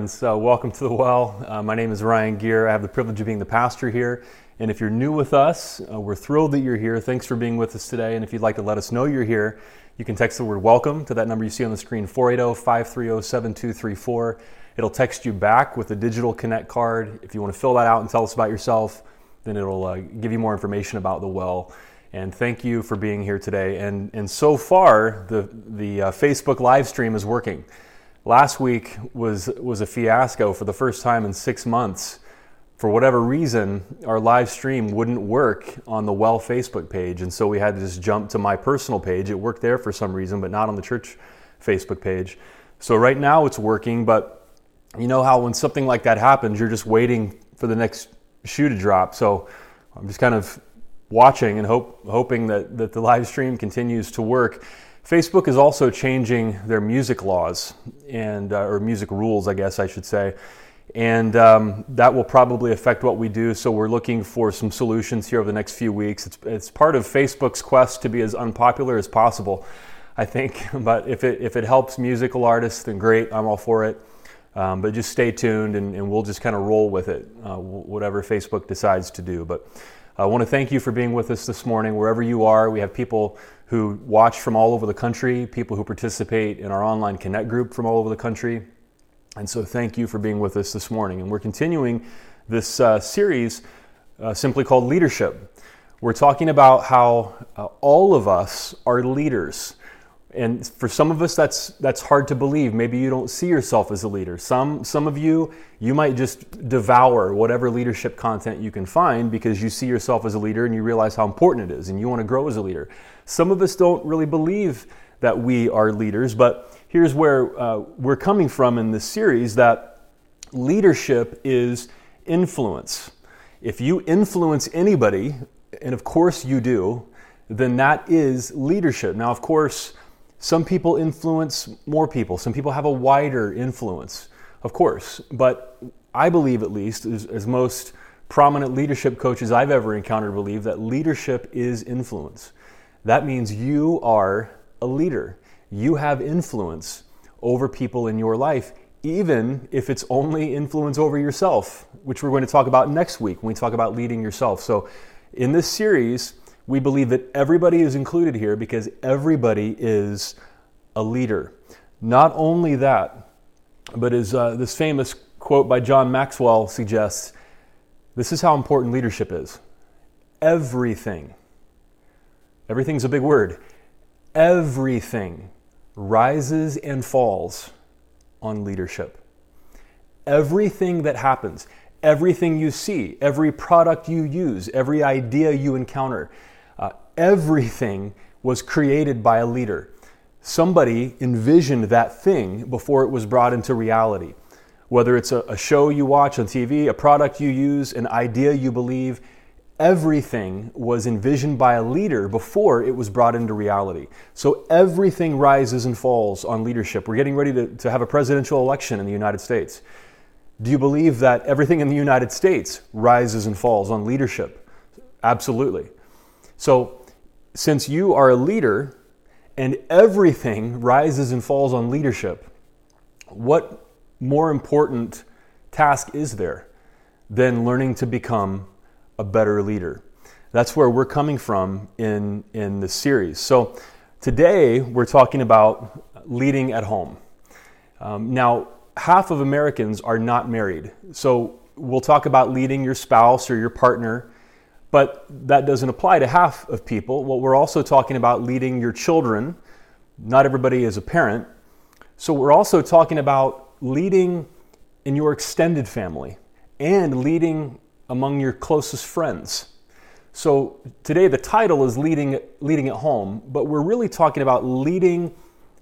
friends. Uh, welcome to the well. Uh, my name is Ryan Gear. I have the privilege of being the pastor here. And if you're new with us, uh, we're thrilled that you're here. Thanks for being with us today. And if you'd like to let us know you're here, you can text the word welcome to that number you see on the screen 480 530 7234. It'll text you back with a digital connect card. If you want to fill that out and tell us about yourself, then it'll uh, give you more information about the well. And thank you for being here today. And, and so far, the, the uh, Facebook live stream is working. Last week was, was a fiasco for the first time in six months. For whatever reason, our live stream wouldn't work on the Well Facebook page. And so we had to just jump to my personal page. It worked there for some reason, but not on the church Facebook page. So right now it's working, but you know how when something like that happens, you're just waiting for the next shoe to drop. So I'm just kind of watching and hope, hoping that, that the live stream continues to work. Facebook is also changing their music laws and uh, or music rules, I guess I should say, and um, that will probably affect what we do. So we're looking for some solutions here over the next few weeks. It's, it's part of Facebook's quest to be as unpopular as possible, I think. But if it if it helps musical artists, then great. I'm all for it. Um, but just stay tuned, and, and we'll just kind of roll with it, uh, whatever Facebook decides to do. But I want to thank you for being with us this morning, wherever you are. We have people who watch from all over the country, people who participate in our online Connect group from all over the country. And so, thank you for being with us this morning. And we're continuing this uh, series uh, simply called Leadership. We're talking about how uh, all of us are leaders. And for some of us, that's, that's hard to believe. Maybe you don't see yourself as a leader. Some, some of you, you might just devour whatever leadership content you can find because you see yourself as a leader and you realize how important it is and you want to grow as a leader. Some of us don't really believe that we are leaders, but here's where uh, we're coming from in this series that leadership is influence. If you influence anybody, and of course you do, then that is leadership. Now, of course, some people influence more people, some people have a wider influence, of course. But I believe, at least, as, as most prominent leadership coaches I've ever encountered believe, that leadership is influence. That means you are a leader. You have influence over people in your life, even if it's only influence over yourself, which we're going to talk about next week when we talk about leading yourself. So, in this series, we believe that everybody is included here because everybody is a leader. Not only that, but as uh, this famous quote by John Maxwell suggests, this is how important leadership is. Everything, everything's a big word, everything rises and falls on leadership. Everything that happens, everything you see, every product you use, every idea you encounter, uh, everything was created by a leader. Somebody envisioned that thing before it was brought into reality. Whether it's a, a, show you watch on TV, a product you use, an idea you believe, everything was envisioned by a leader before it was brought into reality. So everything rises and falls on leadership. We're getting ready to, to have a presidential election in the United States. Do you believe that everything in the United States rises and falls on leadership? Absolutely. So since you are a leader and everything rises and falls on leadership, what more important task is there than learning to become a better leader? That's where we're coming from in, in this series. So today we're talking about leading at home. Um, now, half of Americans are not married. So we'll talk about leading your spouse or your partner but that doesn't apply to half of people. Well, we're also talking about leading your children. Not everybody is a parent. So we're also talking about leading in your extended family and leading among your closest friends. So today the title is leading leading at home, but we're really talking about leading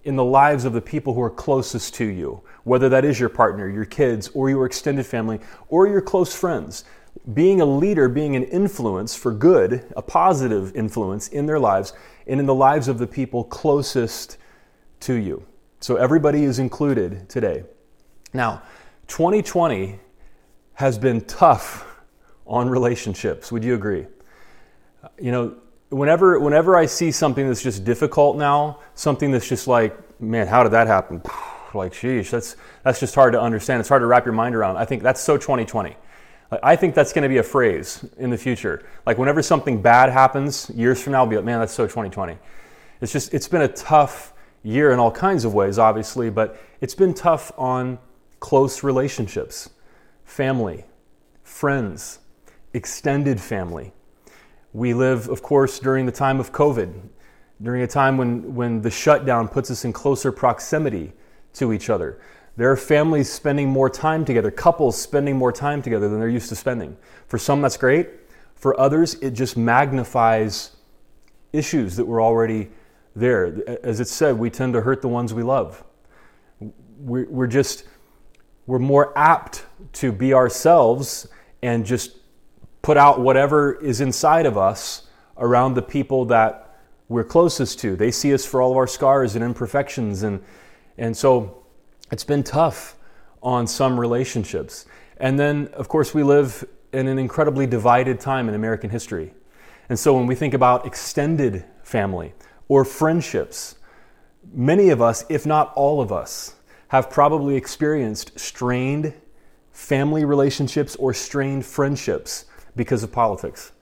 in the lives of the people who are closest to you, whether that is your partner, your kids, or your extended family, or your close friends being a leader, being an influence for good, a positive influence in their lives and in the lives of the people closest to you. So everybody is included today. Now, 2020 has been tough on relationships. Would you agree? You know, whenever whenever I see something that's just difficult now, something that's just like, man, how did that happen? like, sheesh, that's, that's just hard to understand. It's hard to wrap your mind around. I think that's so 2020. I think that's going to be a phrase in the future. Like whenever something bad happens years from now, I'll be like, man, that's so 2020. It's just, it's been a tough year in all kinds of ways, obviously, but it's been tough on close relationships, family, friends, extended family. We live, of course, during the time of COVID, during a time when, when the shutdown puts us in closer proximity to each other. There are families spending more time together, couples spending more time together than they're used to spending. For some, that's great. For others, it just magnifies issues that were already there. As it said, we tend to hurt the ones we love. We're just, we're more apt to be ourselves and just put out whatever is inside of us around the people that we're closest to. They see us for all of our scars and imperfections. And, and so it's been tough on some relationships. And then, of course, we live in an incredibly divided time in American history. And so when we think about extended family or friendships, many of us, if not all of us, have probably experienced strained family relationships or strained friendships because of politics.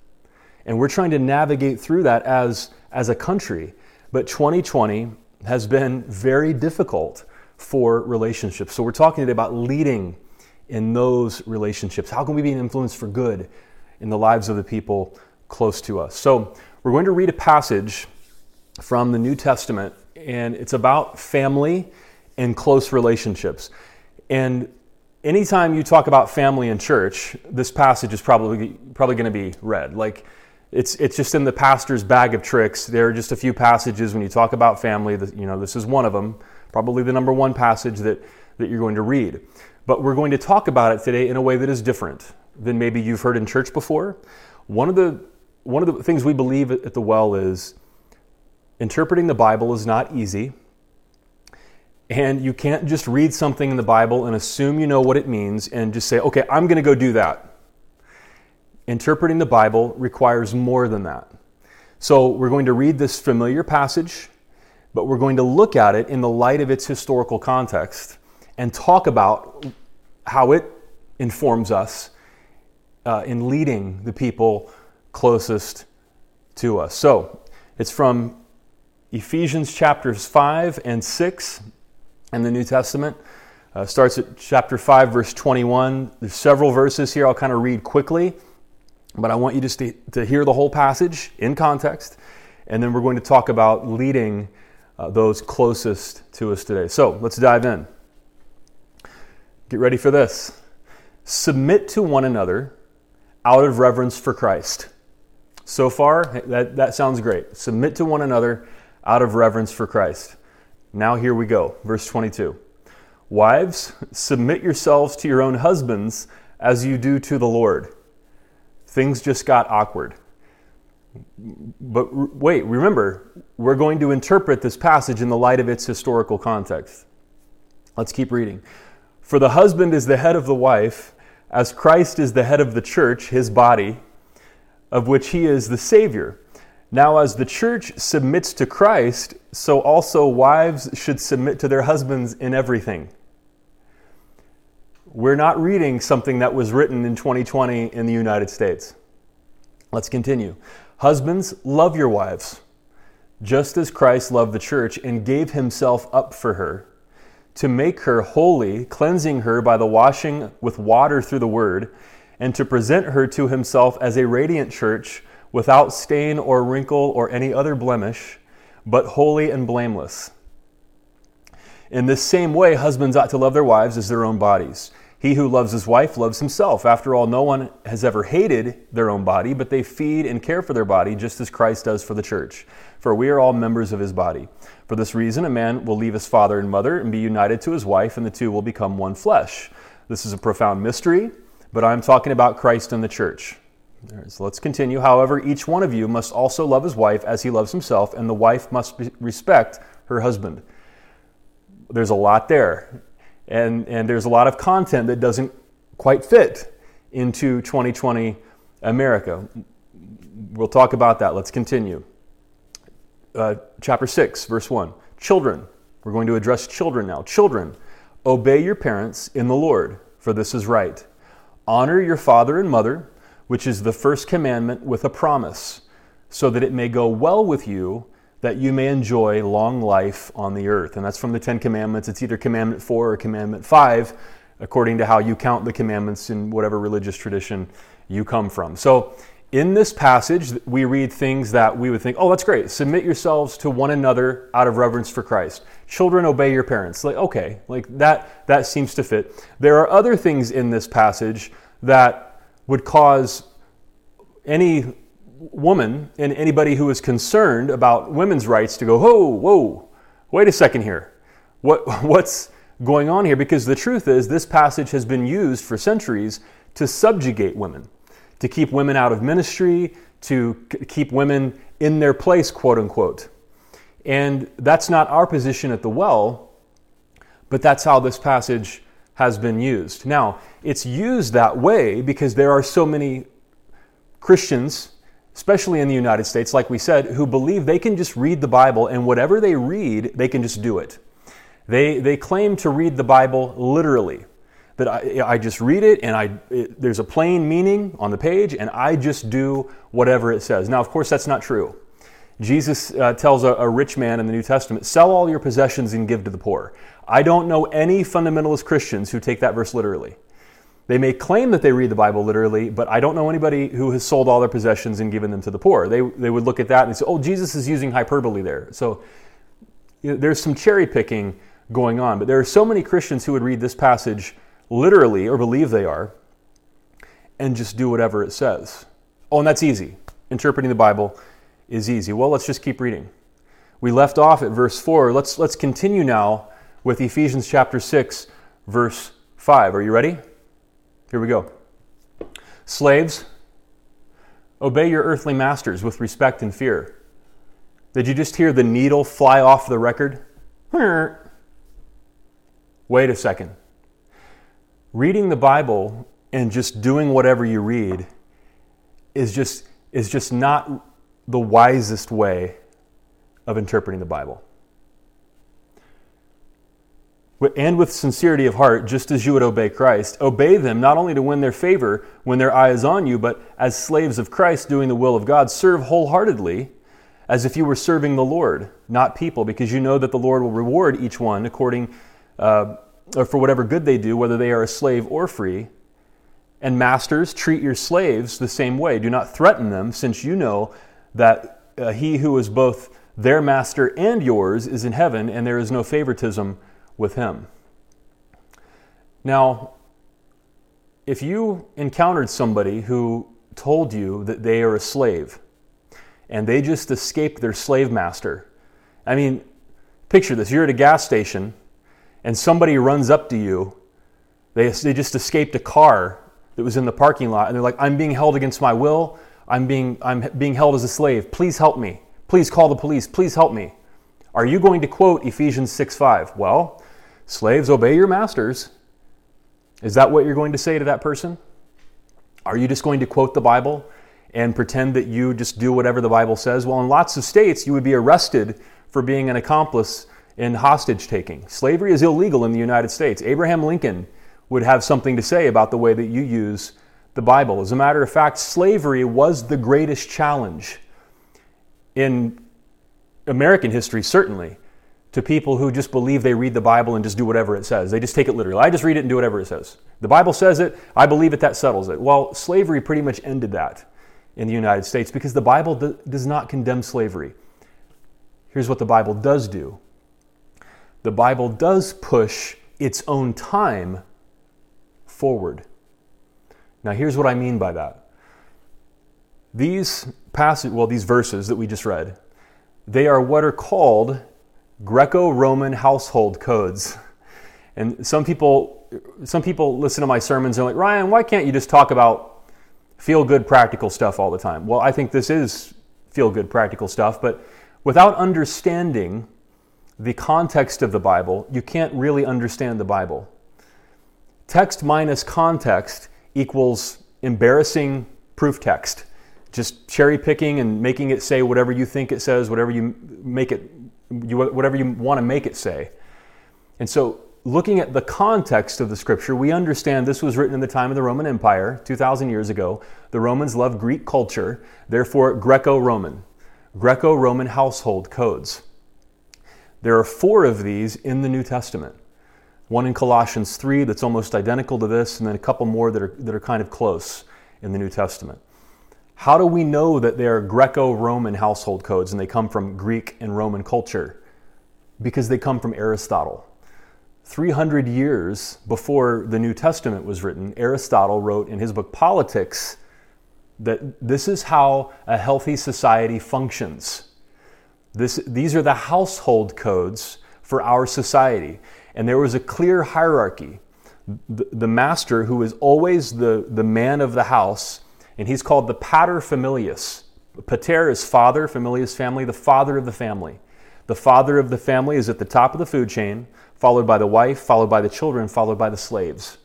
And we're trying to navigate through that as, as a country. But 2020 has been very difficult for relationships. So we're talking today about leading in those relationships. How can we be an influence for good in the lives of the people close to us? So we're going to read a passage from the New Testament, and it's about family and close relationships. And anytime you talk about family in church, this passage is probably probably going to be read. Like it's it's just in the pastor's bag of tricks. There are just a few passages when you talk about family. That, you know, this is one of them probably the number one passage that, that you're going to read. But we're going to talk about it today in a way that is different than maybe you've heard in church before. One of the, one of the things we believe at the well is interpreting the Bible is not easy. And you can't just read something in the Bible and assume you know what it means and just say, okay, I'm going to go do that. Interpreting the Bible requires more than that. So we're going to read this familiar passage but we're going to look at it in the light of its historical context and talk about how it informs us uh, in leading the people closest to us. So it's from Ephesians chapters 5 and 6 the New Testament. Uh, starts at chapter 5, verse 21. There's several verses here I'll kind of read quickly, but I want you just to, to hear the whole passage in context. And then we're going to talk about leading uh, those closest to us today. So let's dive in. Get ready for this. Submit to one another out of reverence for Christ. So far, that, that sounds great. Submit to one another out of reverence for Christ. Now, here we go. Verse 22. Wives, submit yourselves to your own husbands as you do to the Lord. Things just got awkward. But wait, remember, we're going to interpret this passage in the light of its historical context. Let's keep reading. For the husband is the head of the wife, as Christ is the head of the church, his body, of which he is the Savior. Now, as the church submits to Christ, so also wives should submit to their husbands in everything. We're not reading something that was written in 2020 in the United States. Let's continue. Husbands, love your wives, just as Christ loved the church and gave himself up for her, to make her holy, cleansing her by the washing with water through the word, and to present her to himself as a radiant church, without stain or wrinkle or any other blemish, but holy and blameless. In this same way, husbands ought to love their wives as their own bodies. He who loves his wife loves himself. After all, no one has ever hated their own body, but they feed and care for their body just as Christ does for the church. For we are all members of his body. For this reason, a man will leave his father and mother and be united to his wife, and the two will become one flesh. This is a profound mystery, but I'm talking about Christ and the church. So let's continue. However, each one of you must also love his wife as he loves himself, and the wife must respect her husband. There's a lot there and, and there's a lot of content that doesn't quite fit into 2020 America. We'll talk about that. Let's continue. Uh, chapter 6, verse 1. Children, We're going to address children now. Children, obey your parents in the Lord, for this is right. Honor your father and mother, which is the first commandment with a promise, so that it may go well with you, that you may enjoy long life on the earth. And that's from the Ten Commandments. It's either Commandment 4 or Commandment 5, according to how you count the commandments in whatever religious tradition you come from. So, in this passage, we read things that we would think, oh, that's great. Submit yourselves to one another out of reverence for Christ. Children, obey your parents. Like, okay, like that, that seems to fit. There are other things in this passage that would cause any woman and anybody who is concerned about women's rights to go, whoa, whoa, wait a second here. What, what's going on here? Because the truth is, this passage has been used for centuries to subjugate women to keep women out of ministry, to keep women in their place, quote unquote. And that's not our position at the well, but that's how this passage has been used. Now, it's used that way because there are so many Christians, especially in the United States, like we said, who believe they can just read the Bible and whatever they read, they can just do it. They, they claim to read the Bible literally that I, I just read it and I, it, there's a plain meaning on the page and I just do whatever it says. Now, of course, that's not true. Jesus uh, tells a, a rich man in the New Testament, sell all your possessions and give to the poor. I don't know any fundamentalist Christians who take that verse literally. They may claim that they read the Bible literally, but I don't know anybody who has sold all their possessions and given them to the poor. They, they would look at that and say, oh, Jesus is using hyperbole there. So you know, there's some cherry picking going on. But there are so many Christians who would read this passage literally or believe they are and just do whatever it says. Oh, and that's easy. Interpreting the Bible is easy. Well, let's just keep reading. We left off at verse 4. Let's, let's continue now with Ephesians chapter 6, verse 5. Are you ready? Here we go. Slaves, obey your earthly masters with respect and fear. Did you just hear the needle fly off the record? Wait a second reading the Bible and just doing whatever you read is just is just not the wisest way of interpreting the Bible. And with sincerity of heart, just as you would obey Christ, obey them not only to win their favor when their eye is on you, but as slaves of Christ doing the will of God, serve wholeheartedly as if you were serving the Lord, not people, because you know that the Lord will reward each one according uh, or for whatever good they do, whether they are a slave or free. And masters, treat your slaves the same way. Do not threaten them, since you know that uh, he who is both their master and yours is in heaven, and there is no favoritism with him. Now, if you encountered somebody who told you that they are a slave and they just escaped their slave master, I mean, picture this you're at a gas station and somebody runs up to you, they, they just escaped a car that was in the parking lot, and they're like, I'm being held against my will. I'm being, I'm being held as a slave. Please help me. Please call the police. Please help me. Are you going to quote Ephesians 6 5? Well, slaves, obey your masters. Is that what you're going to say to that person? Are you just going to quote the Bible and pretend that you just do whatever the Bible says? Well, in lots of states, you would be arrested for being an accomplice in hostage taking. Slavery is illegal in the United States. Abraham Lincoln would have something to say about the way that you use the Bible. As a matter of fact, slavery was the greatest challenge in American history, certainly, to people who just believe they read the Bible and just do whatever it says. They just take it literally. I just read it and do whatever it says. The Bible says it, I believe it, that settles it. Well, slavery pretty much ended that in the United States because the Bible does not condemn slavery. Here's what the Bible does do the Bible does push its own time forward. Now, here's what I mean by that. These passage, well, these verses that we just read, they are what are called Greco-Roman household codes. And some people, some people listen to my sermons and are like, Ryan, why can't you just talk about feel good practical stuff all the time? Well, I think this is feel good practical stuff, but without understanding the context of the Bible, you can't really understand the Bible. Text minus context equals embarrassing proof text. Just cherry picking and making it say whatever you think it says, whatever you make it you, whatever you want to make it say. And so, looking at the context of the scripture, we understand this was written in the time of the Roman Empire, 2,000 years ago. The Romans loved Greek culture, therefore, Greco Roman, Greco Roman household codes. There are four of these in the New Testament. One in Colossians 3 that's almost identical to this, and then a couple more that are, that are kind of close in the New Testament. How do we know that they are Greco Roman household codes and they come from Greek and Roman culture? Because they come from Aristotle. 300 years before the New Testament was written, Aristotle wrote in his book Politics that this is how a healthy society functions. This, these are the household codes for our society. And there was a clear hierarchy. The, master, who is always the, the man of the house, and he's called the pater familias. Pater is father, familias family, the father of the family. The father of the family is at the top of the food chain, followed by the wife, followed by the children, followed by the slaves.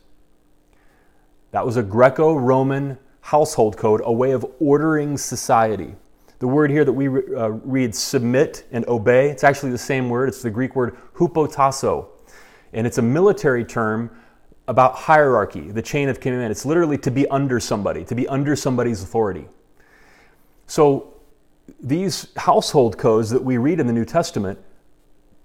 That was a Greco Roman household code, a way of ordering society. The word here that we uh, read submit and obey, it's actually the same word. It's the Greek word hupotasso. And it's a military term about hierarchy, the chain of command. It's literally to be under somebody, to be under somebody's authority. So these household codes that we read in the New Testament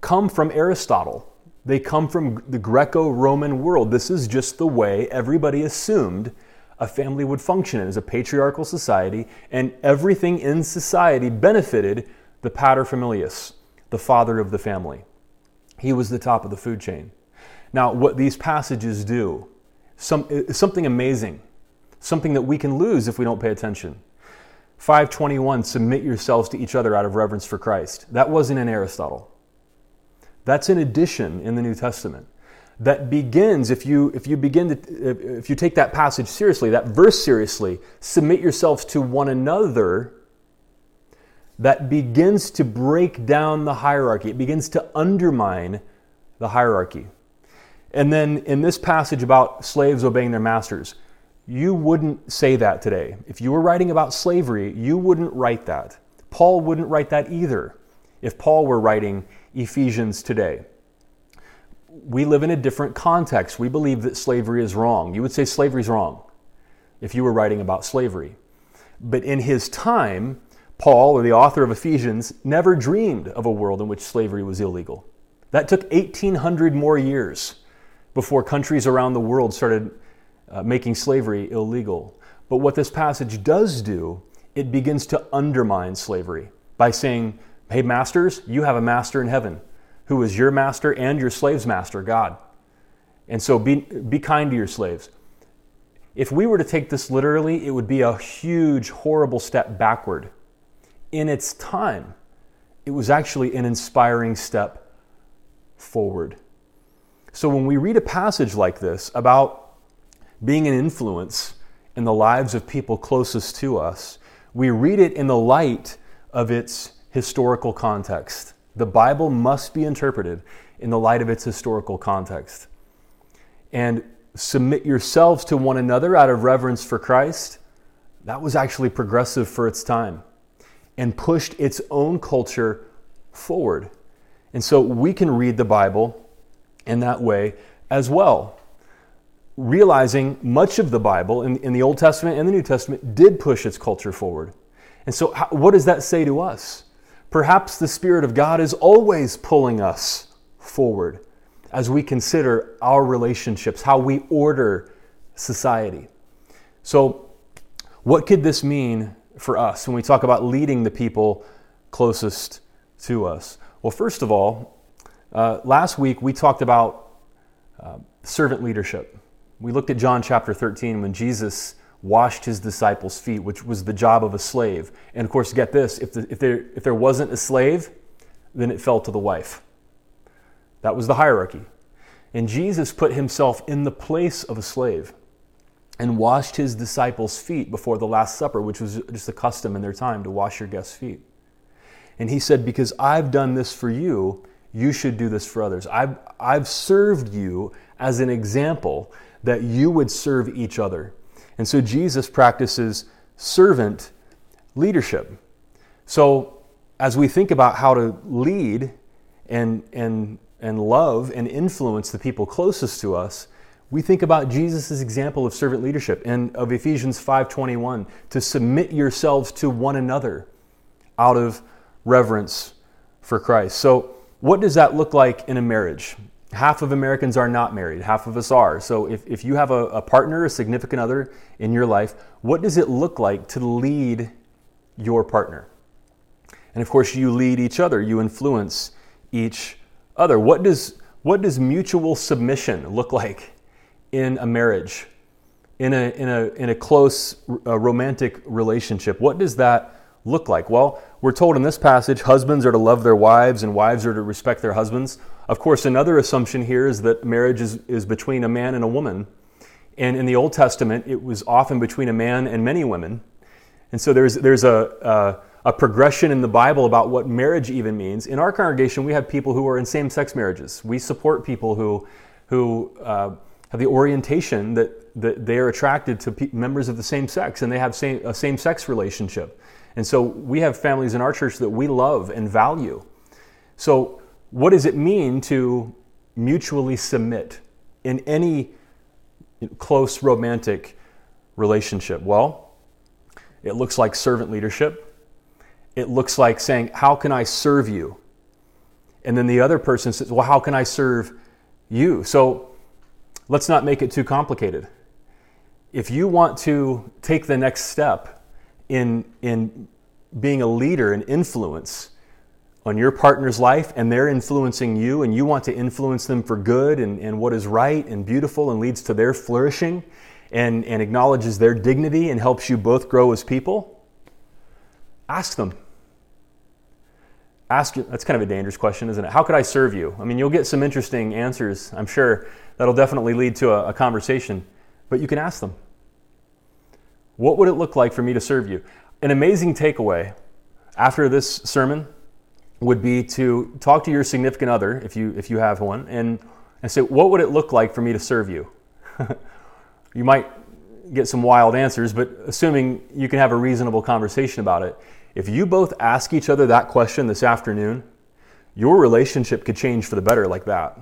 come from Aristotle. They come from the Greco Roman world. This is just the way everybody assumed a family would function as a patriarchal society, and everything in society benefited the paterfamilias, the father of the family. He was the top of the food chain. Now, what these passages do, some, something amazing, something that we can lose if we don't pay attention. 521, submit yourselves to each other out of reverence for Christ. That wasn't in Aristotle. That's an addition in the New Testament that begins if you if you begin to if you take that passage seriously that verse seriously submit yourselves to one another that begins to break down the hierarchy it begins to undermine the hierarchy and then in this passage about slaves obeying their masters you wouldn't say that today if you were writing about slavery you wouldn't write that paul wouldn't write that either if paul were writing ephesians today we live in a different context. We believe that slavery is wrong. You would say slavery is wrong if you were writing about slavery. But in his time, Paul, or the author of Ephesians, never dreamed of a world in which slavery was illegal. That took 1,800 more years before countries around the world started uh, making slavery illegal. But what this passage does do, it begins to undermine slavery by saying, hey, masters, you have a master in heaven who is your master and your slave's master, God. And so be, be kind to your slaves. If we were to take this literally, it would be a huge, horrible step backward. In its time, it was actually an inspiring step forward. So when we read a passage like this about being an influence in the lives of people closest to us, we read it in the light of its historical context. The Bible must be interpreted in the light of its historical context. And submit yourselves to one another out of reverence for Christ, that was actually progressive for its time and pushed its own culture forward. And so we can read the Bible in that way as well. Realizing much of the Bible in, in the Old Testament and the New Testament did push its culture forward. And so, how, what does that say to us? Perhaps the Spirit of God is always pulling us forward as we consider our relationships, how we order society. So, what could this mean for us when we talk about leading the people closest to us? Well, first of all, uh, last week we talked about uh, servant leadership. We looked at John chapter 13 when Jesus washed his disciples' feet, which was the job of a slave. And of course, get this if, the, if, there, if there wasn't a slave, then it fell to the wife. That was the hierarchy. And Jesus put himself in the place of a slave and washed his disciples' feet before the Last Supper, which was just a custom in their time to wash your guests' feet. And he said, Because I've done this for you, you should do this for others. I've, I've served you as an example that you would serve each other. And so Jesus practices servant leadership. So as we think about how to lead and, and, and love and influence the people closest to us, we think about Jesus' example of servant leadership and of Ephesians 5:21 to submit yourselves to one another out of reverence for Christ. So, what does that look like in a marriage? Half of Americans are not married, half of us are. So, if, if you have a, a partner, a significant other in your life, what does it look like to lead your partner? And of course, you lead each other, you influence each other. What does, what does mutual submission look like in a marriage, in a, in a, in a close uh, romantic relationship? What does that look like? Well, we're told in this passage husbands are to love their wives and wives are to respect their husbands. Of course, another assumption here is that marriage is, is between a man and a woman. And in the Old Testament, it was often between a man and many women. And so there's, there's a, a, a progression in the Bible about what marriage even means. In our congregation, we have people who are in same sex marriages. We support people who, who uh, have the orientation that, that they are attracted to pe- members of the same sex and they have same, a same sex relationship. And so we have families in our church that we love and value. So, what does it mean to mutually submit in any close romantic relationship? Well, it looks like servant leadership. It looks like saying, How can I serve you? And then the other person says, Well, how can I serve you? So let's not make it too complicated. If you want to take the next step in, in being a leader and influence on your partner's life and they're influencing you and you want to influence them for good and, and what is right and beautiful and leads to their flourishing and, and acknowledges their dignity and helps you both grow as people, ask them. Ask that's kind of a dangerous question, isn't it? How could I serve you? I mean, you'll get some interesting answers, I'm sure, that'll definitely lead to a, a conversation, but you can ask them. What would it look like for me to serve you? An amazing takeaway after this sermon would be to talk to your significant other, if you, if you have one, and, and say, What would it look like for me to serve you? you might get some wild answers, but assuming you can have a reasonable conversation about it, if you both ask each other that question this afternoon, your relationship could change for the better like that.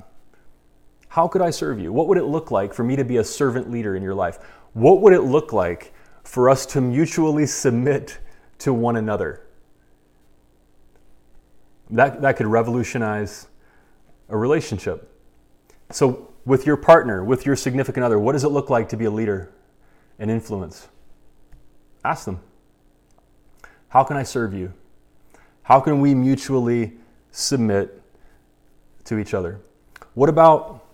How could I serve you? What would it look like for me to be a servant leader in your life? What would it look like for us to mutually submit to one another? That, that could revolutionize a relationship. So, with your partner, with your significant other, what does it look like to be a leader and influence? Ask them. How can I serve you? How can we mutually submit to each other? What about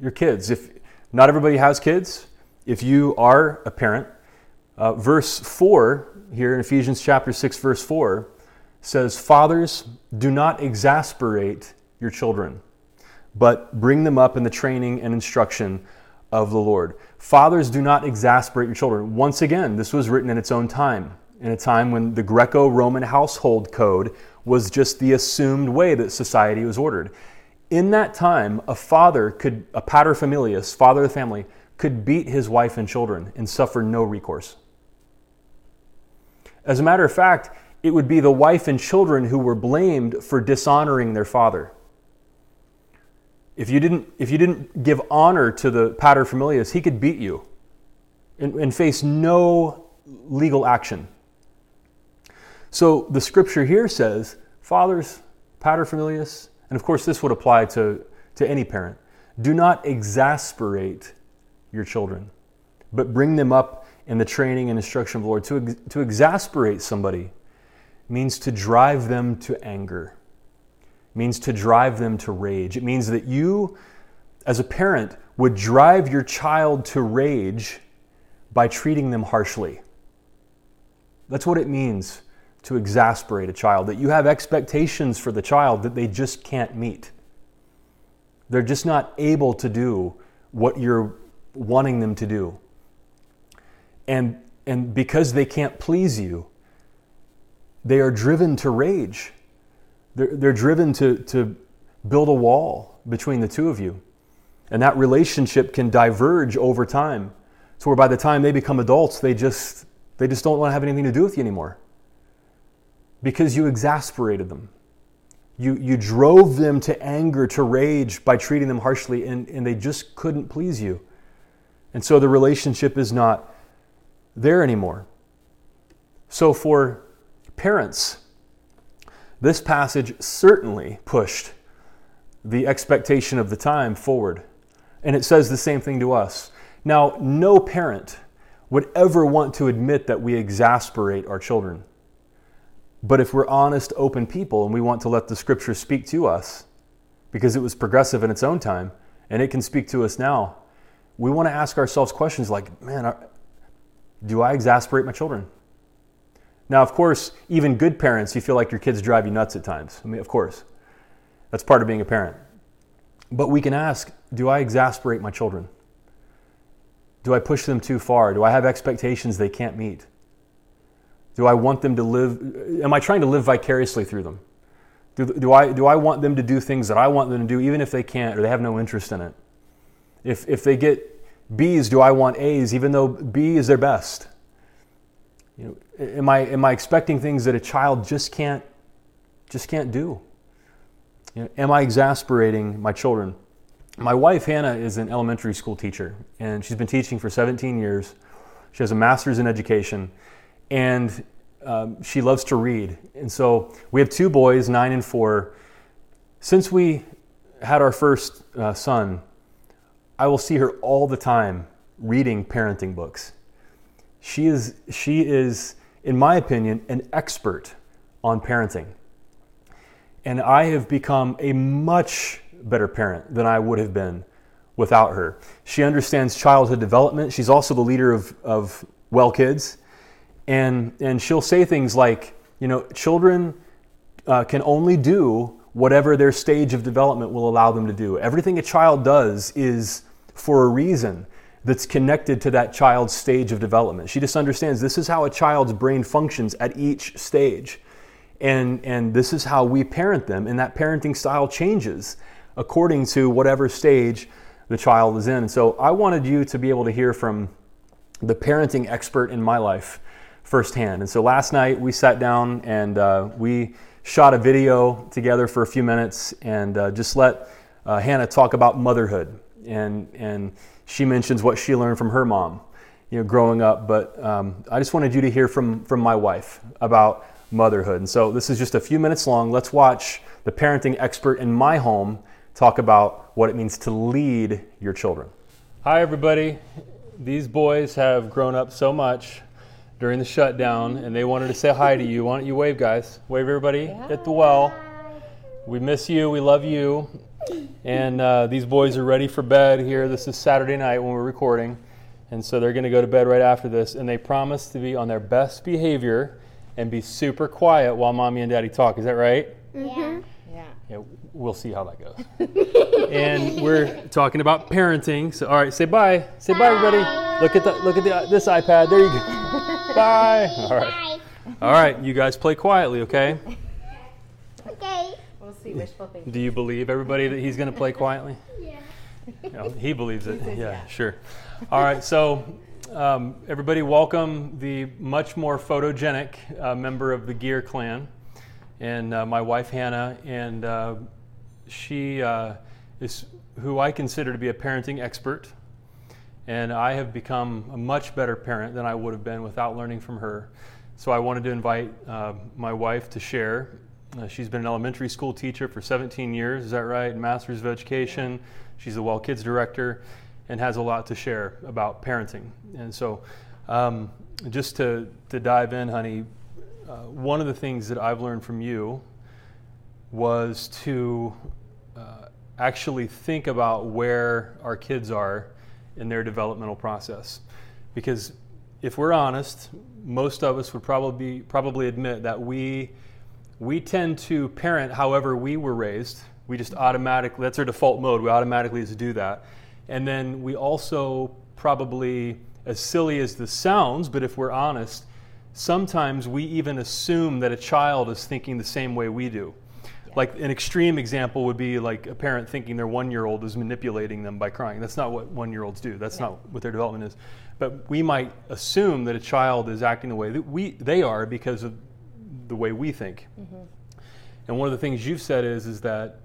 your kids? If not everybody has kids, if you are a parent, uh, verse 4 here in Ephesians chapter 6, verse 4 says, Fathers, do not exasperate your children, but bring them up in the training and instruction of the Lord. Fathers, do not exasperate your children. Once again, this was written in its own time, in a time when the Greco Roman household code was just the assumed way that society was ordered. In that time, a father could, a paterfamilias, father of the family, could beat his wife and children and suffer no recourse. As a matter of fact, it would be the wife and children who were blamed for dishonoring their father. If you didn't, if you didn't give honor to the paterfamilias, he could beat you and, and face no legal action. So the scripture here says, fathers, paterfamilias, and of course this would apply to, to any parent, do not exasperate your children, but bring them up in the training and instruction of the Lord. To, to exasperate somebody means to drive them to anger, means to drive them to rage. It means that you, as a parent, would drive your child to rage by treating them harshly. That's what it means to exasperate a child, that you have expectations for the child that they just can't meet. They're just not able to do what you're wanting them to do. And, and because they can't please you, they are driven to rage. They're, they're driven to, to build a wall between the two of you. And that relationship can diverge over time. So where by the time they become adults, they just they just don't want to have anything to do with you anymore. Because you exasperated them. You, you drove them to anger, to rage by treating them harshly, and, and they just couldn't please you. And so the relationship is not there anymore. So, for parents, this passage certainly pushed the expectation of the time forward. And it says the same thing to us. Now, no parent would ever want to admit that we exasperate our children. But if we're honest, open people and we want to let the scripture speak to us, because it was progressive in its own time and it can speak to us now, we want to ask ourselves questions like, man, do I exasperate my children? Now, of course, even good parents, you feel like your kids drive you nuts at times. I mean, of course, that's part of being a parent. But we can ask, do I exasperate my children? Do I push them too far? Do I have expectations they can't meet? Do I want them to live? Am I trying to live vicariously through them? Do, do, I, do I want them to do things that I want them to do, even if they can't or they have no interest in it? If, if they get B's, do I want A's, even though B is their best? You know, am, I, am I expecting things that a child just can't, just can't do? You know, am I exasperating my children? My wife, Hannah, is an elementary school teacher, and she's been teaching for 17 years. She has a master's in education and um, she loves to read. And so we have two boys, nine and four. Since we had our first uh, son, I will see her all the time reading parenting books. She is, she is, in my opinion, an expert on parenting. And I have become a much better parent than I would have been without her. She understands childhood development. She's also the leader of, of Well Kids and and she'll say things like, you know, children uh, can only do whatever their stage of development will allow them to do. Everything a child does is for a reason that's connected to that child's stage of development. She just understands this is how a child's brain functions at each stage. And, and this is how we parent them, and that parenting style changes according to whatever stage the child is in. So I wanted you to be able to hear from the parenting expert in my life firsthand. And so last night we sat down and uh, we shot a video together for a few minutes and uh, just let uh, Hannah talk about motherhood. And, and she mentions what she learned from her mom, you know, growing up. But um, I just wanted you to hear from, from my wife about motherhood. And so this is just a few minutes long. Let's watch the parenting expert in my home talk about what it means to lead your children. Hi, everybody. These boys have grown up so much during the shutdown, and they wanted to say hi to you. Why don't you wave, guys? Wave everybody at the well. We miss you. We love you. And uh, these boys are ready for bed here. This is Saturday night when we're recording. And so they're going to go to bed right after this. And they promise to be on their best behavior and be super quiet while mommy and daddy talk. Is that right? Mm-hmm. Yeah. Yeah, we'll see how that goes. and we're talking about parenting. So, all right, say bye. Say bye, everybody. Look at the look at the, this iPad. There you go. bye. All right. All right, you guys play quietly, okay? Okay. See. Wishful thinking. Do you believe everybody that he's going to play quietly? Yeah. You know, he believes it. Yeah, sure. All right, so um, everybody, welcome the much more photogenic uh, member of the Gear clan and uh, my wife Hannah, and uh, she uh, is who I consider to be a parenting expert. And I have become a much better parent than I would have been without learning from her. So I wanted to invite uh, my wife to share. Uh, she's been an elementary school teacher for 17 years, is that right? Masters of Education. She's the Well Kids director and has a lot to share about parenting. And so, um, just to, to dive in, honey, uh, one of the things that I've learned from you was to uh, actually think about where our kids are in their developmental process. Because if we're honest, most of us would probably probably admit that we we tend to parent however we were raised. We just automatically that's our default mode. We automatically just do that. And then we also probably as silly as this sounds, but if we're honest, sometimes we even assume that a child is thinking the same way we do. Yeah. Like an extreme example would be like a parent thinking their one year old is manipulating them by crying. That's not what one year olds do, that's not what their development is. But we might assume that a child is acting the way that we, they are because of the way we think. Mm-hmm. And one of the things you've said is is that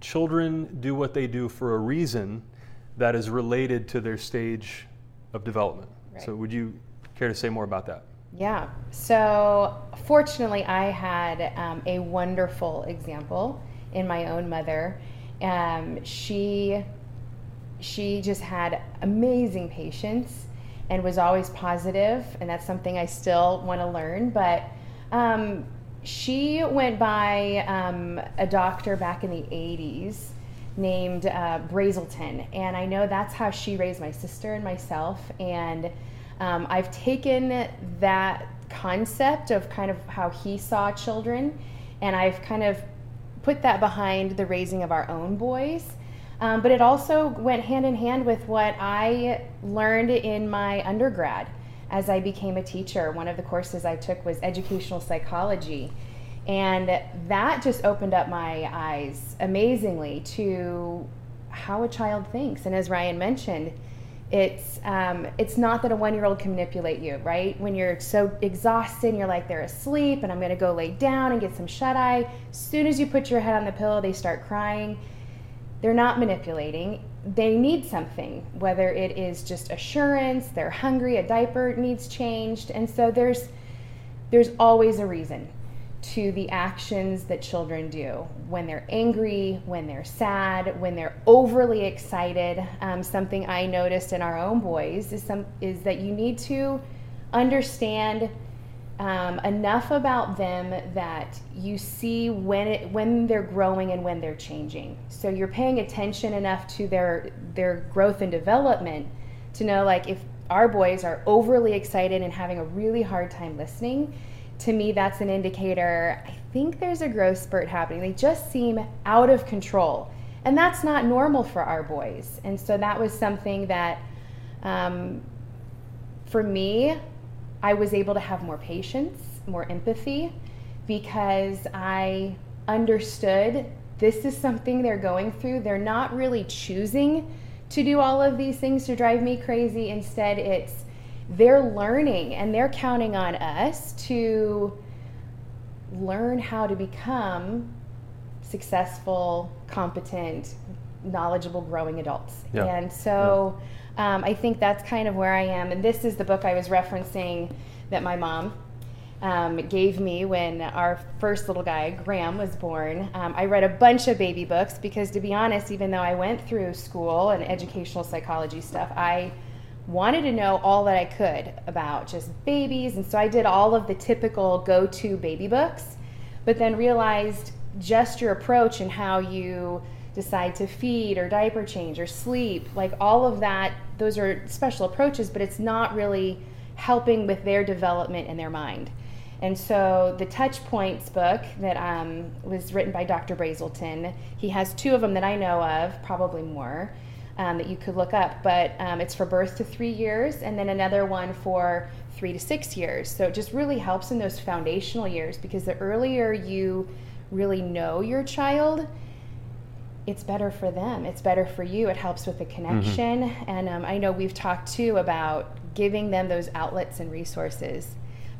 children do what they do for a reason that is related to their stage of development. Right. So would you care to say more about that? Yeah. So, fortunately, I had um, a wonderful example in my own mother. Um, she she just had amazing patience and was always positive, and that's something I still want to learn. But um, she went by um, a doctor back in the 80s named uh, Brazelton, and I know that's how she raised my sister and myself. And um, I've taken that concept of kind of how he saw children, and I've kind of put that behind the raising of our own boys. Um, but it also went hand in hand with what I learned in my undergrad as I became a teacher. One of the courses I took was educational psychology. And that just opened up my eyes amazingly to how a child thinks. And as Ryan mentioned, it's um, it's not that a one year old can manipulate you, right? When you're so exhausted, and you're like they're asleep, and I'm going to go lay down and get some shut eye. As soon as you put your head on the pillow, they start crying. They're not manipulating. They need something, whether it is just assurance, they're hungry, a diaper needs changed, and so there's there's always a reason to the actions that children do when they're angry, when they're sad, when they're overly excited. Um, something I noticed in our own boys is some is that you need to understand um, enough about them that you see when it when they're growing and when they're changing. So you're paying attention enough to their their growth and development to know like if our boys are overly excited and having a really hard time listening to me, that's an indicator. I think there's a growth spurt happening. They just seem out of control. And that's not normal for our boys. And so that was something that, um, for me, I was able to have more patience, more empathy, because I understood this is something they're going through. They're not really choosing to do all of these things to drive me crazy. Instead, it's they're learning and they're counting on us to learn how to become successful, competent, knowledgeable, growing adults. Yeah. And so um, I think that's kind of where I am. And this is the book I was referencing that my mom um, gave me when our first little guy, Graham, was born. Um, I read a bunch of baby books because, to be honest, even though I went through school and educational psychology stuff, I wanted to know all that I could about just babies. And so I did all of the typical go to baby books, but then realized just your approach and how you decide to feed or diaper change or sleep, like all of that, those are special approaches, but it's not really helping with their development in their mind. And so the Touchpoints book that um, was written by Dr. Brazelton, he has two of them that I know of, probably more um, that you could look up. But um, it's for birth to three years, and then another one for three to six years. So it just really helps in those foundational years because the earlier you really know your child, it's better for them. It's better for you. It helps with the connection. Mm-hmm. And um, I know we've talked too about giving them those outlets and resources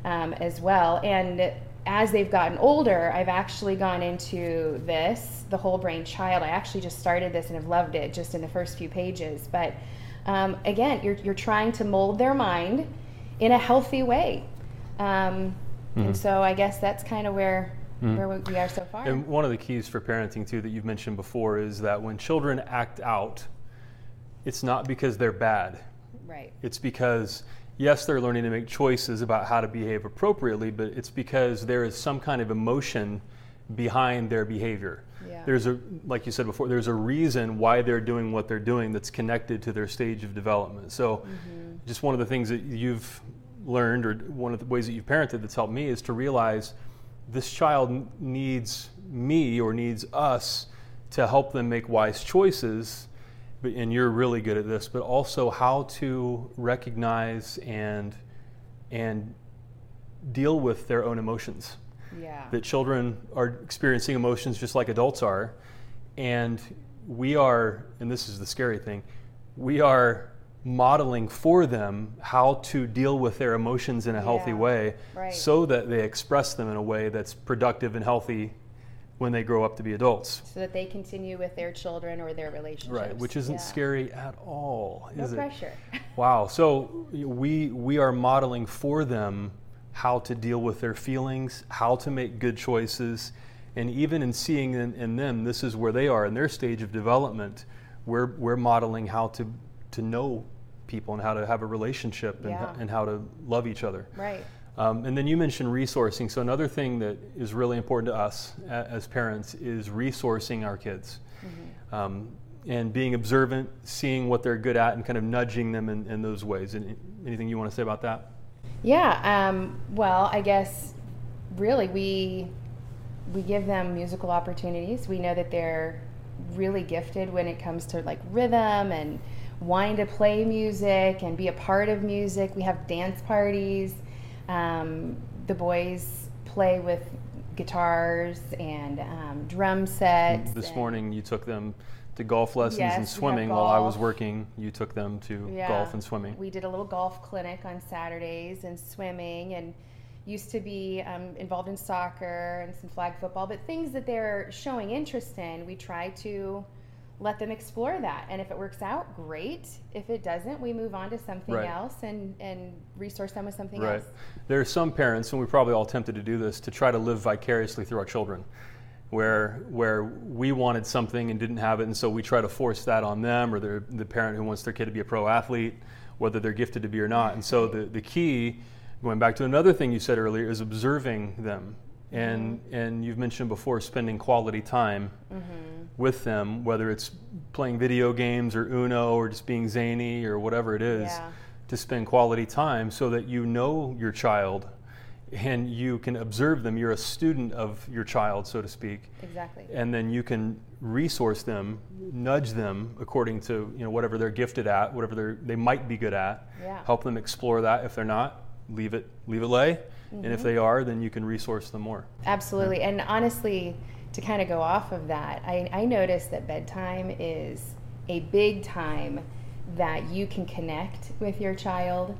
um, as well. And as they've gotten older, I've actually gone into this, the whole brain child. I actually just started this and have loved it just in the first few pages. But um, again, you're, you're trying to mold their mind in a healthy way. Um, mm-hmm. And so I guess that's kind of where, mm-hmm. where we are so far. And one of the keys for parenting, too, that you've mentioned before is that when children act out, it's not because they're bad. Right. It's because yes, they're learning to make choices about how to behave appropriately, but it's because there is some kind of emotion behind their behavior. Yeah. There's a, like you said before, there's a reason why they're doing what they're doing that's connected to their stage of development. So, mm-hmm. just one of the things that you've learned, or one of the ways that you've parented that's helped me, is to realize this child needs me or needs us to help them make wise choices and you're really good at this, but also how to recognize and and deal with their own emotions. Yeah. That children are experiencing emotions just like adults are, and we are, and this is the scary thing, we are modeling for them how to deal with their emotions in a healthy yeah. way right. so that they express them in a way that's productive and healthy when they grow up to be adults. so that they continue with their children or their relationships. Right, which isn't Yeah. scary at all, No is it? pressure. Wow. So we we are modeling for them how to deal with their feelings, how to make good choices, and even in seeing in, in them, this is where they are in their stage of development. We're we're modeling how to to know people and how to have a relationship and, Yeah. and how to love each other. right. Um, and then you mentioned resourcing. So another thing that is really important to us a- as parents is resourcing our kids, um, and being observant, seeing what they're good at, and kind of nudging them in, in those ways. And anything you want to say about that? Yeah. Um, well, I guess really we we give them musical opportunities. We know that they're really gifted when it comes to like rhythm and wanting to play music and be a part of music. We have dance parties. Um, the boys play with guitars and um, drum sets. this morning you took them to golf lessons Yes, and swimming while I was working. You took them to Yeah. golf and swimming. We did a little golf clinic on Saturdays and swimming and used to be um, involved in soccer and some flag football, but things that they're showing interest in, we try to let them explore that. And if it works out, great. If it doesn't, we move on to something Right. else and, and resource them with something Right. else. There are some parents, and we're probably all tempted to do this, to try to live vicariously through our children, where where we wanted something and didn't have it, and so we try to force that on them, or the the parent who wants their kid to be a pro athlete, whether they're gifted to be or not. And so the the key, going back to another thing you said earlier, is observing them. And and you've mentioned before spending quality time mm-hmm. with them, whether it's playing video games or Uno or just being zany or whatever it is Yeah. to spend quality time so that you know your child and you can observe them. You're a student of your child, so to speak, Exactly. and then you can resource them, nudge them according to you know whatever they're gifted at, whatever they they might be good at. Yeah. Help them explore that. If they're not, leave it leave it lay, and Mm-hmm. if they are, then you can resource them more. Absolutely. And honestly, to kind of go off of that, I, I noticed that bedtime is a big time that you can connect with your child.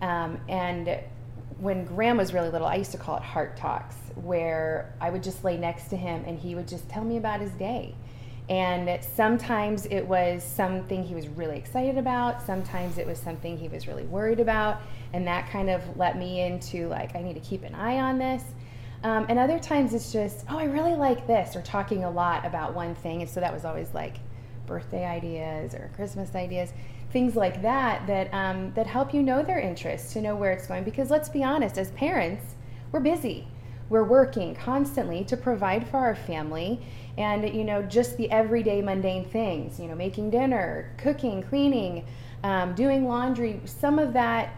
Um, and when Graham was really little, I used to call it heart talks, where I would just lay next to him and he would just tell me about his day. And sometimes it was something he was really excited about, sometimes it was something he was really worried about, and that kind of let me into like, I need to keep an eye on this. Um, and other times it's just, oh, I really like this, or talking a lot about one thing. And so that was always like birthday ideas or Christmas ideas, things like that that um, that help you know their interests, to know where it's going. Because let's be honest, as parents, we're busy. We're working constantly to provide for our family, and you know just the everyday mundane things. You know, making dinner, cooking, cleaning, um, doing laundry. Some of that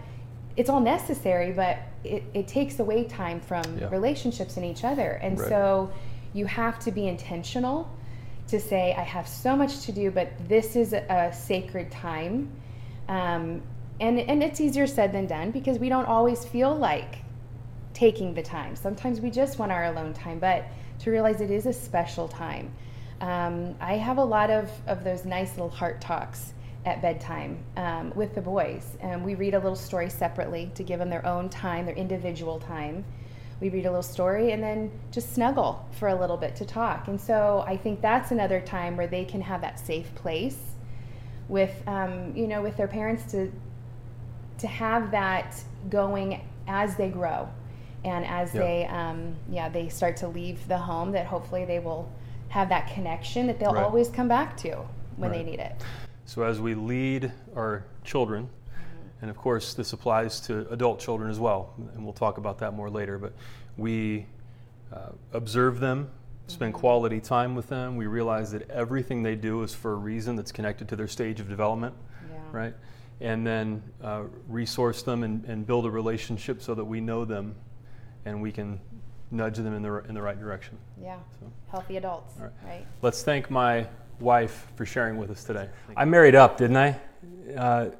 it's all necessary, but it, it takes away time from Yeah. relationships and each other. And Right. so you have to be intentional to say, I have so much to do, but this is a, a sacred time. Um, and, and it's easier said than done because we don't always feel like taking the time. Sometimes we just want our alone time, but to realize it is a special time. Um, I have a lot of, of those nice little heart talks at bedtime um, with the boys. And we read a little story separately to give them their own time, their individual time. We read a little story and then just snuggle for a little bit to talk. And so I think that's another time where they can have that safe place with, um, you know, with their parents to to have that going as they grow and as they um, yeah they start to leave the home that hopefully they will have that connection that they'll Right. always come back to when they need it So as we lead our children, and of course this applies to adult children as well, and we'll talk about that more later, but we uh, observe them, spend quality time with them. We realize that everything they do is for a reason that's connected to their stage of development, yeah right? And then uh, resource them and, and build a relationship so that we know them and we can nudge them in the, in the right direction. yeah So. healthy adults All right. right Let's thank my wife for sharing with us today. I married up, didn't I? Uh,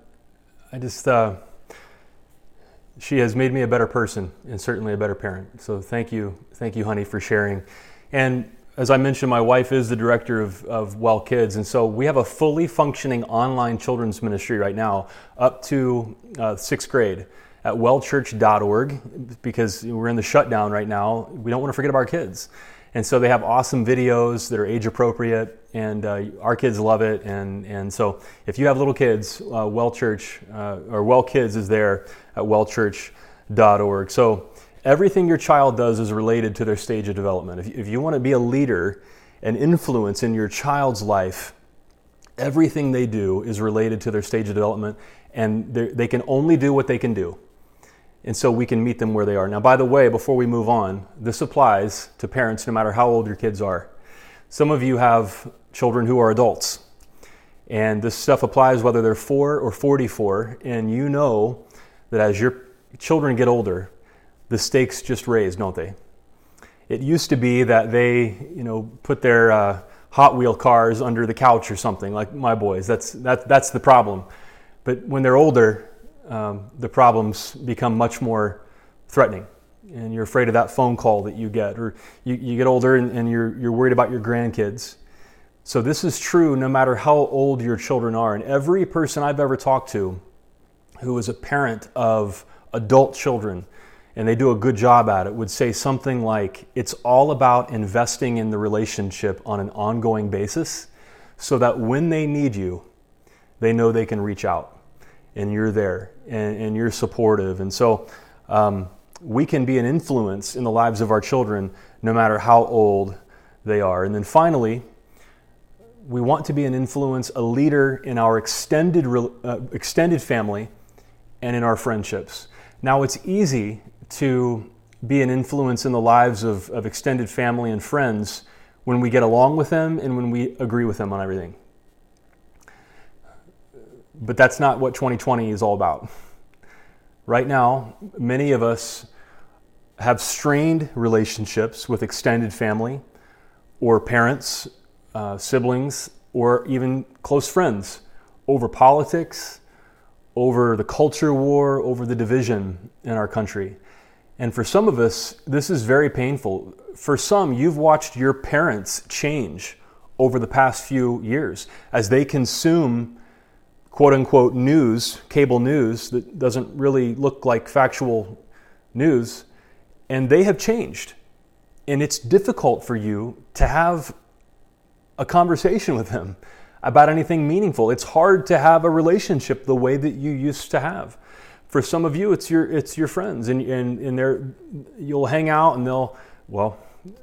I just, uh, she has made me a better person and certainly a better parent. So thank you, thank you, honey, for sharing. And as I mentioned, my wife is the director of, of Well Kids, and so we have a fully functioning online children's ministry right now up to uh, sixth grade at wellchurch.org because we're in the shutdown right now. We don't want to forget about our kids. And so they have awesome videos that are age appropriate, and uh, our kids love it. And, and so if you have little kids, uh, Well Church uh, or Well Kids is there at wellchurch.org. So everything your child does is related to their stage of development. If, if you want to be a leader and influence in your child's life, everything they do is related to their stage of development, and they can only do what they can do. And so we can meet them where they are. Now, by the way, before we move on, this applies to parents no matter how old your kids are. Some of you have children who are adults, and this stuff applies whether they're four or 44, and you know that as your children get older, the stakes just raise, don't they? It used to be that they, you know, put their uh, Hot Wheel cars under the couch or something, like my boys. That's, that, that's the problem. But when they're older, um, the problems become much more threatening. And you're afraid of that phone call that you get, or you, you get older and, and you're, you're worried about your grandkids. So, this is true no matter how old your children are. And every person I've ever talked to who is a parent of adult children and they do a good job at it, would say something like it's all about investing in the relationship on an ongoing basis so that when they need you, they know they can reach out and you're there and, and you're supportive. And so um, we can be an influence in the lives of our children no matter how old they are. And then finally, we want to be an influence, a leader in our extended, uh, extended family and in our friendships. Now, it's easy to be an influence in the lives of, of extended family and friends when we get along with them and when we agree with them on everything. But that's not what 2020 is all about. Right now, many of us have strained relationships with extended family or parents, uh, siblings, or even close friends over politics, over the culture war, over the division in our country. And for some of us, this is very painful. For some, you've watched your parents change over the past few years as they consume quote unquote news, cable news that doesn't really look like factual news, and they have changed. And it's difficult for you to have a conversation with them about anything meaningful. It's hard to have a relationship the way that you used to have for some of you, it's your it's your friends, and and and they're you'll hang out, and they'll well,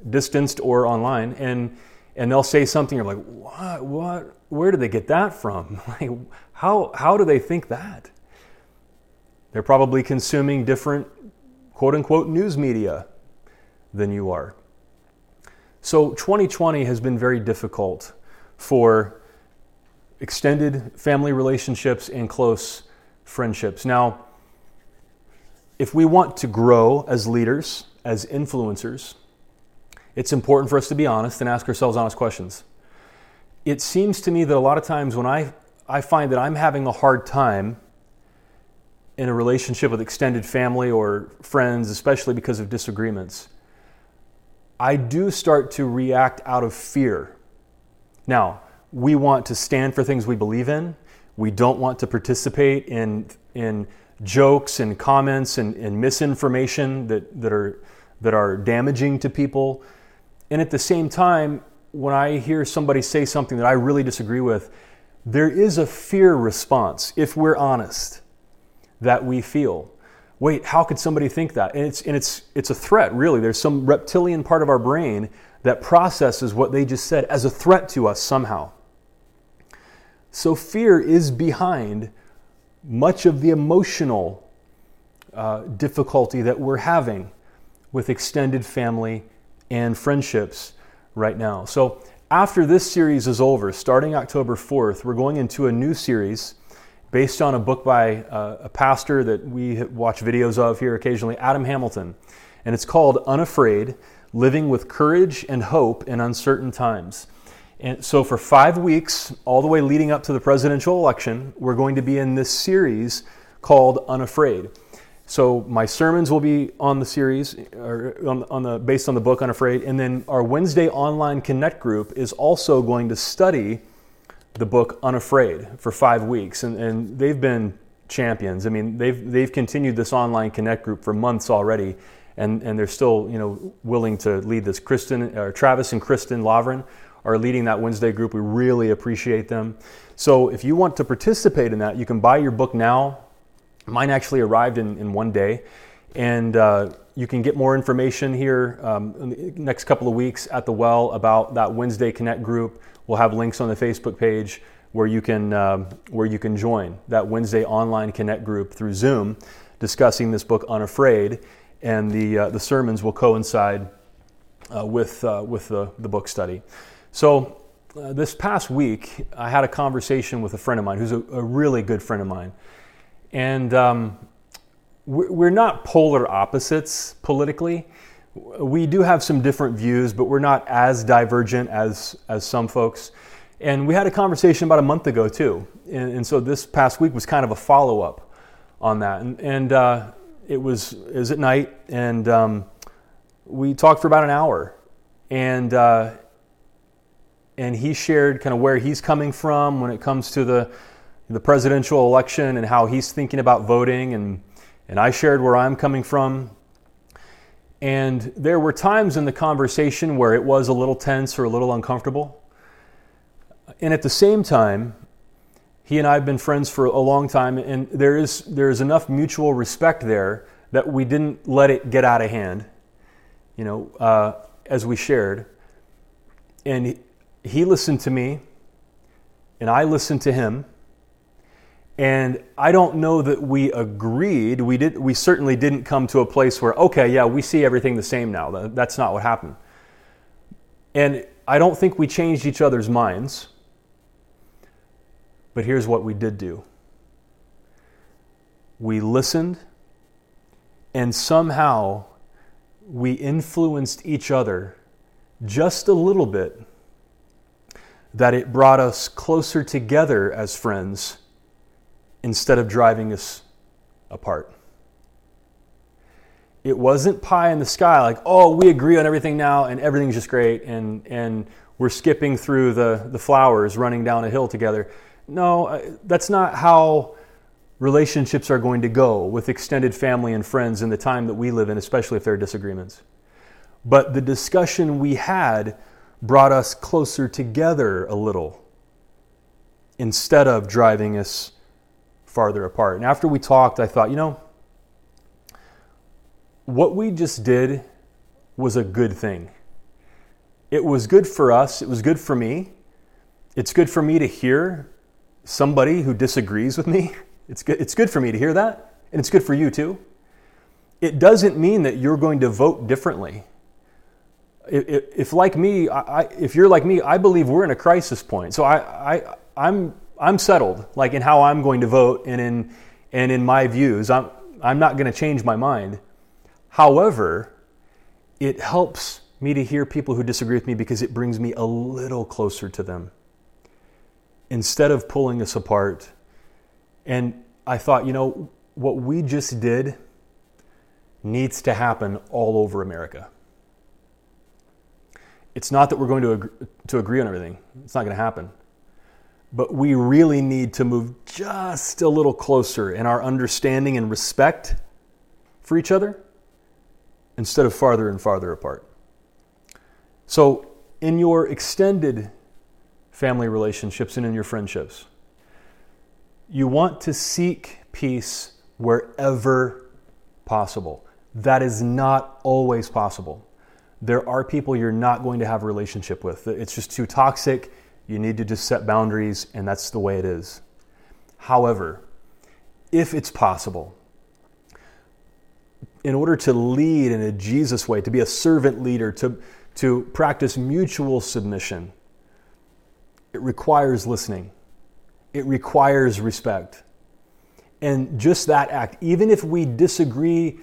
distanced or online, and and they'll say something. You're like, what? What? Where did they get that from? Like, how how do they think that? They're probably consuming different quote unquote news media than you are. So 2020 has been very difficult for extended family relationships and close friendships. Now, if we want to grow as leaders, as influencers, it's important for us to be honest and ask ourselves honest questions. It seems to me that a lot of times when I, I find that I'm having a hard time in a relationship with extended family or friends, especially because of disagreements, I do start to react out of fear. Now, we want to stand for things we believe in. We don't want to participate in, in jokes and comments and, and misinformation that, that, are, that are damaging to people. And at the same time, when I hear somebody say something that I really disagree with, there is a fear response, if we're honest, that we feel. Wait, how could somebody think that? And it's, and it's, it's a threat, really. There's some reptilian part of our brain that processes what they just said as a threat to us somehow. So fear is behind much of the emotional uh, difficulty that we're having with extended family and friendships right now. So, after this series is over, starting October 4th, we're going into a new series based on a book by uh, a pastor that we watch videos of here occasionally, Adam Hamilton. And it's called Unafraid Living with Courage and Hope in Uncertain Times. And so, for five weeks, all the way leading up to the presidential election, we're going to be in this series called Unafraid. So, my sermons will be on the series, or on, on the, based on the book Unafraid. And then our Wednesday online Connect group is also going to study the book Unafraid for five weeks. And, and they've been champions. I mean, they've, they've continued this online Connect group for months already. and, and they're still you know willing to lead this. Kristen, or Travis and Kristen Lavrin are leading that Wednesday group. We really appreciate them. So if you want to participate in that, you can buy your book now. Mine actually arrived in, in one day. And uh, you can get more information here um, in the next couple of weeks at the well about that Wednesday Connect group. We'll have links on the Facebook page where you can um, where you can join that Wednesday online Connect group through Zoom, discussing this book Unafraid, and the uh, the sermons will coincide uh, with uh, with the, the book study. So uh, this past week, I had a conversation with a friend of mine who's a, a really good friend of mine, and um, we're not polar opposites politically. We do have some different views, but we're not as divergent as, as some folks. And we had a conversation about a month ago, too. And, and so this past week was kind of a follow up on that. And, and uh, it, was, was at night, and um, we talked for about an hour. And, uh, and he shared kind of where he's coming from when it comes to the, the presidential election and how he's thinking about voting and and I shared where I'm coming from. And there were times in the conversation where it was a little tense or a little uncomfortable. And at the same time, he and I have been friends for a long time, and there is, there is enough mutual respect there that we didn't let it get out of hand, you know, uh, as we shared. And he listened to me, and I listened to him and I don't know that we agreed. We, did, we certainly didn't come to a place where, okay, yeah, we see everything the same now. That's not what happened. And I don't think we changed each other's minds. But here's what we did do we listened, and somehow we influenced each other just a little bit that it brought us closer together as friends instead of driving us apart. It wasn't pie in the sky, like, oh, we agree on everything now and everything's just great and, and we're skipping through the, the flowers running down a hill together. No, uh, that's not how relationships are going to go with extended family and friends in the time that we live in, especially if there are disagreements. But the discussion we had brought us closer together a little instead of driving us farther apart. And after we talked, I thought, you know, what we just did was a good thing. It was good for us, it was good for me. It's good for me to hear somebody who disagrees with me. It's good, it's good for me to hear that, and it's good for you too. It doesn't mean that you're going to vote differently. If, if like me, I, if you're like me, I believe we're in a crisis point. So I, I, I'm I'm settled, like in how I'm going to vote and in and in my views. I'm I'm not going to change my mind. However, it helps me to hear people who disagree with me because it brings me a little closer to them instead of pulling us apart. And I thought, you know, what we just did needs to happen all over America. It's not that we're going to to agree on everything. It's not going to happen. But we really need to move just a little closer in our understanding and respect for each other instead of farther and farther apart. So, in your extended family relationships and in your friendships, you want to seek peace wherever possible. That is not always possible. There are people you're not going to have a relationship with. It's just too toxic you need to just set boundaries, and that's the way it is. However, if it's possible, in order to lead in a Jesus way, to be a servant leader, to, to practice mutual submission, it requires listening, it requires respect. And just that act, even if we disagree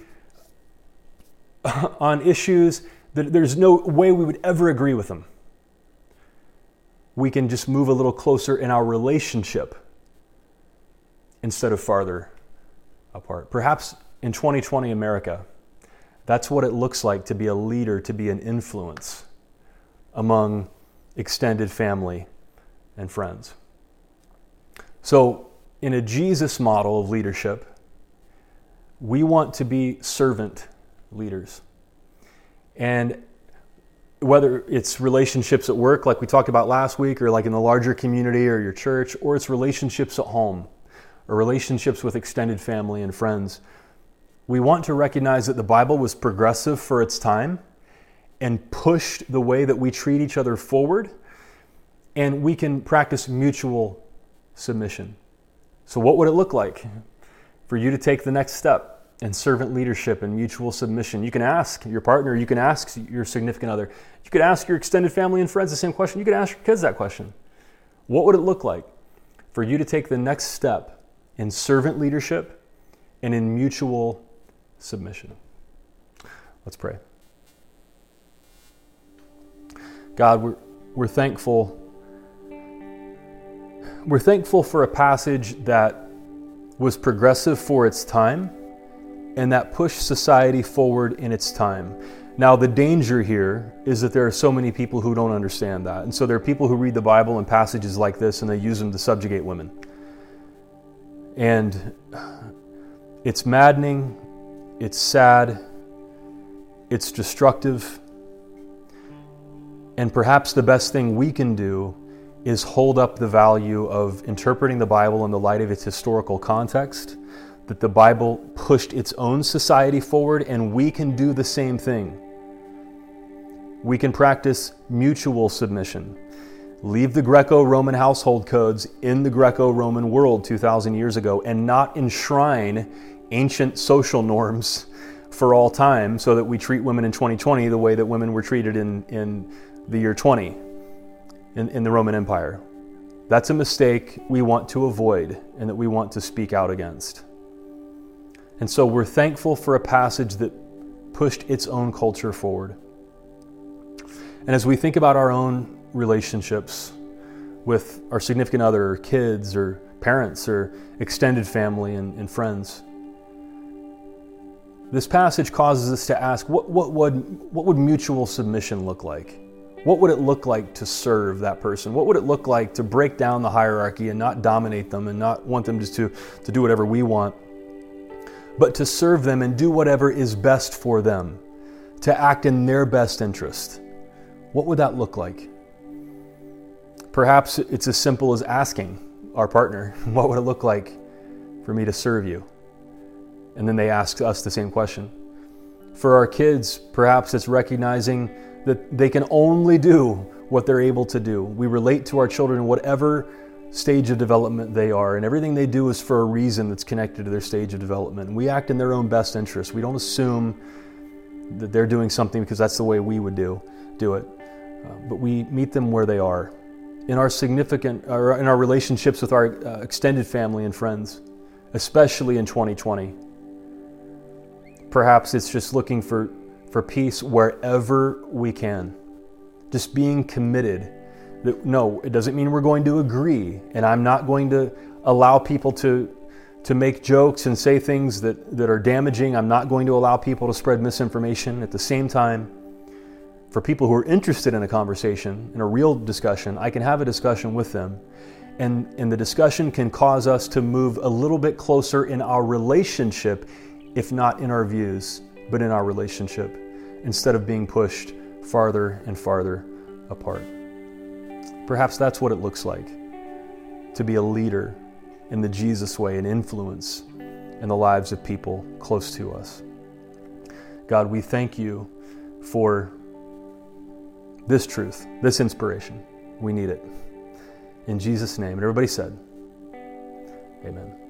on issues, that there's no way we would ever agree with them we can just move a little closer in our relationship instead of farther apart. Perhaps in 2020 America, that's what it looks like to be a leader, to be an influence among extended family and friends. So, in a Jesus model of leadership, we want to be servant leaders. And whether it's relationships at work, like we talked about last week, or like in the larger community or your church, or it's relationships at home, or relationships with extended family and friends, we want to recognize that the Bible was progressive for its time and pushed the way that we treat each other forward, and we can practice mutual submission. So, what would it look like for you to take the next step? And servant leadership and mutual submission. You can ask your partner, you can ask your significant other, you could ask your extended family and friends the same question. You could ask your kids that question. What would it look like for you to take the next step in servant leadership and in mutual submission? Let's pray. God, we're, we're thankful. We're thankful for a passage that was progressive for its time and that pushed society forward in its time. Now, the danger here is that there are so many people who don't understand that. And so there are people who read the Bible and passages like this and they use them to subjugate women. And it's maddening, it's sad, it's destructive. And perhaps the best thing we can do is hold up the value of interpreting the Bible in the light of its historical context that the Bible pushed its own society forward, and we can do the same thing. We can practice mutual submission. Leave the Greco Roman household codes in the Greco Roman world 2,000 years ago and not enshrine ancient social norms for all time so that we treat women in 2020 the way that women were treated in, in the year 20 in, in the Roman Empire. That's a mistake we want to avoid and that we want to speak out against. And so we're thankful for a passage that pushed its own culture forward. And as we think about our own relationships with our significant other, or kids, or parents, or extended family and, and friends, this passage causes us to ask what, what, would, what would mutual submission look like? What would it look like to serve that person? What would it look like to break down the hierarchy and not dominate them and not want them just to, to do whatever we want? But to serve them and do whatever is best for them, to act in their best interest. What would that look like? Perhaps it's as simple as asking our partner, What would it look like for me to serve you? And then they ask us the same question. For our kids, perhaps it's recognizing that they can only do what they're able to do. We relate to our children whatever stage of development they are, and everything they do is for a reason that's connected to their stage of development. we act in their own best interest. We don't assume that they're doing something because that's the way we would do do it, uh, but we meet them where they are in our significant or in our relationships with our uh, extended family and friends, especially in 2020. Perhaps it's just looking for for peace wherever we can, just being committed that no, it doesn't mean we're going to agree, and I'm not going to allow people to to make jokes and say things that, that are damaging. I'm not going to allow people to spread misinformation. At the same time, for people who are interested in a conversation, in a real discussion, I can have a discussion with them. And, and the discussion can cause us to move a little bit closer in our relationship, if not in our views, but in our relationship, instead of being pushed farther and farther apart. Perhaps that's what it looks like to be a leader in the Jesus way and influence in the lives of people close to us. God, we thank you for this truth, this inspiration. We need it. In Jesus' name. And everybody said, Amen.